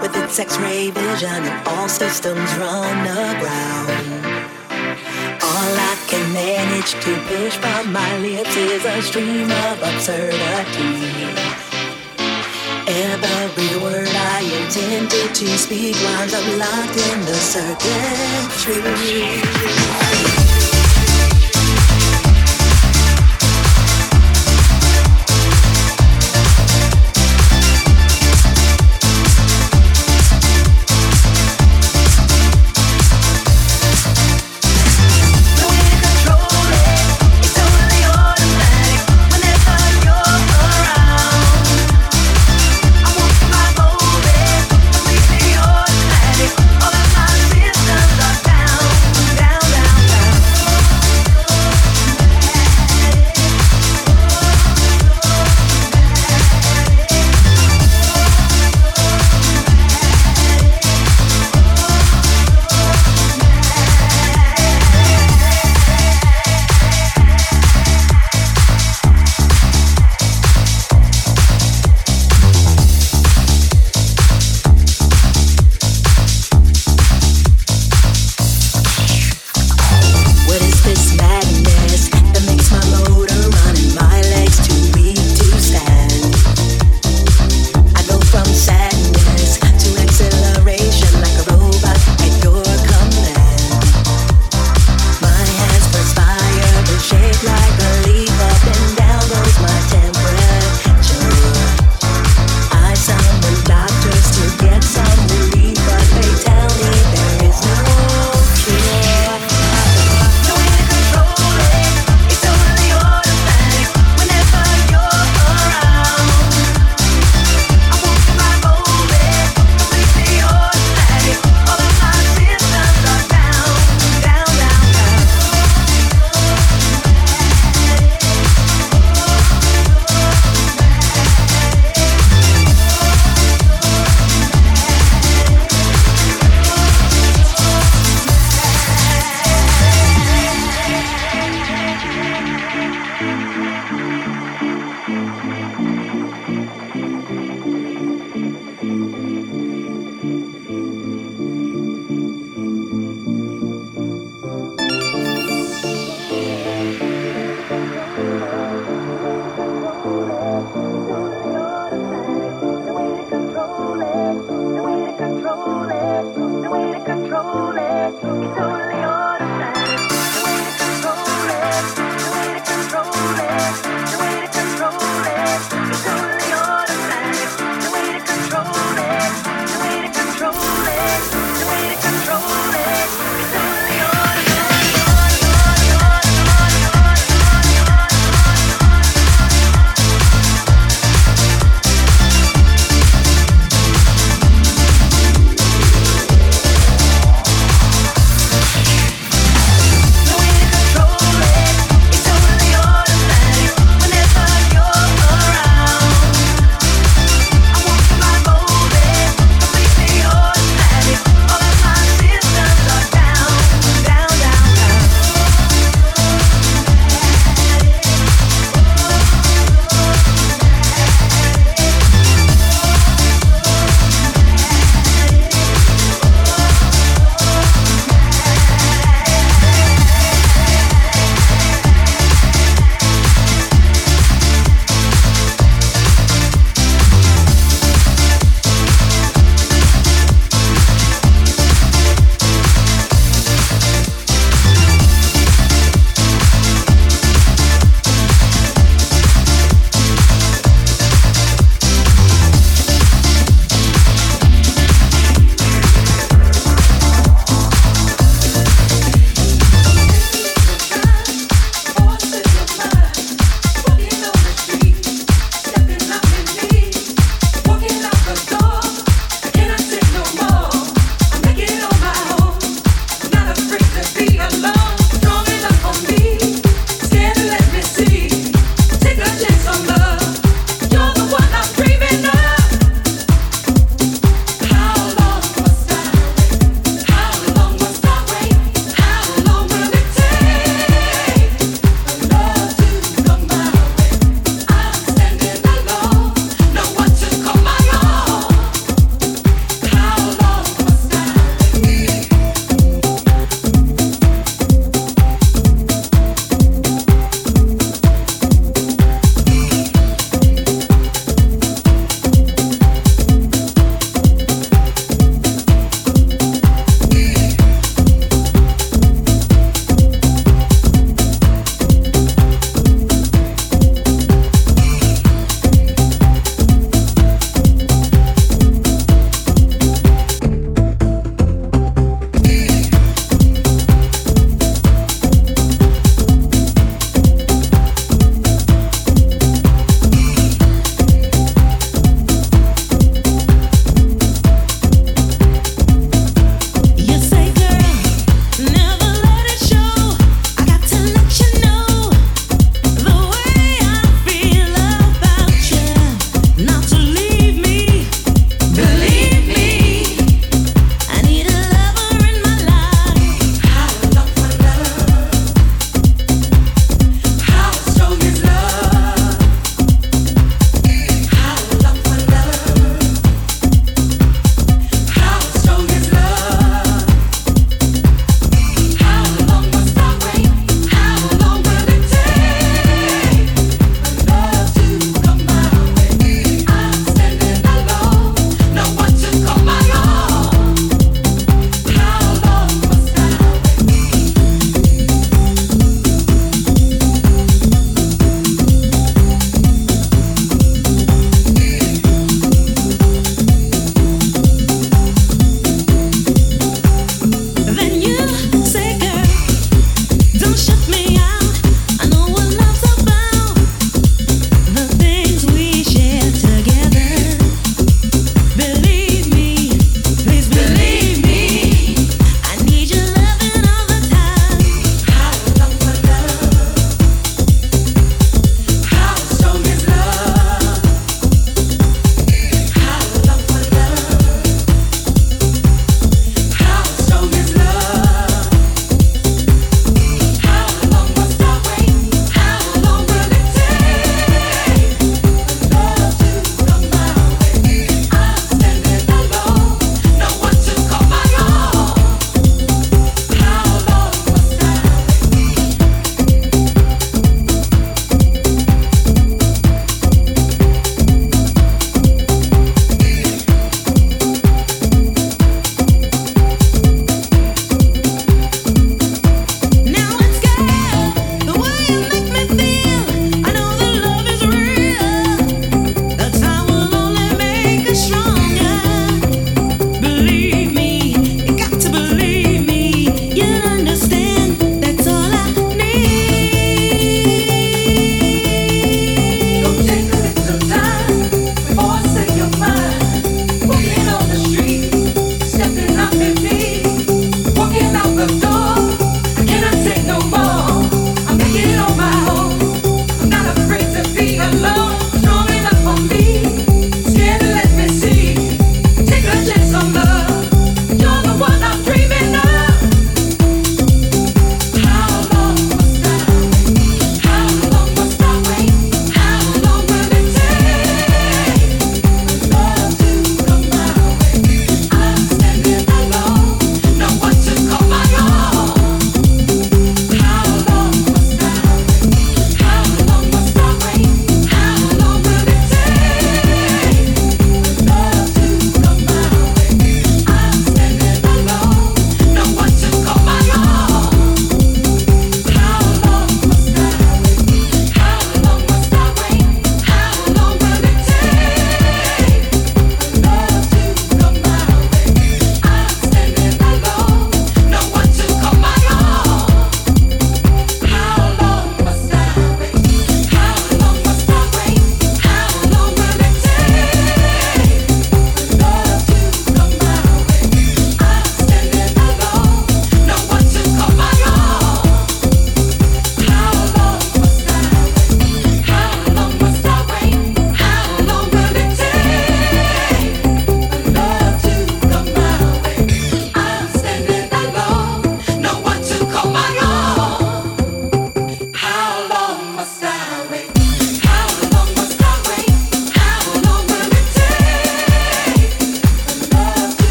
with its x-ray vision and all systems run aground. All I can manage to push from my lips is a stream of absurdity. Every word I intended to speak winds up locked in the circuitry.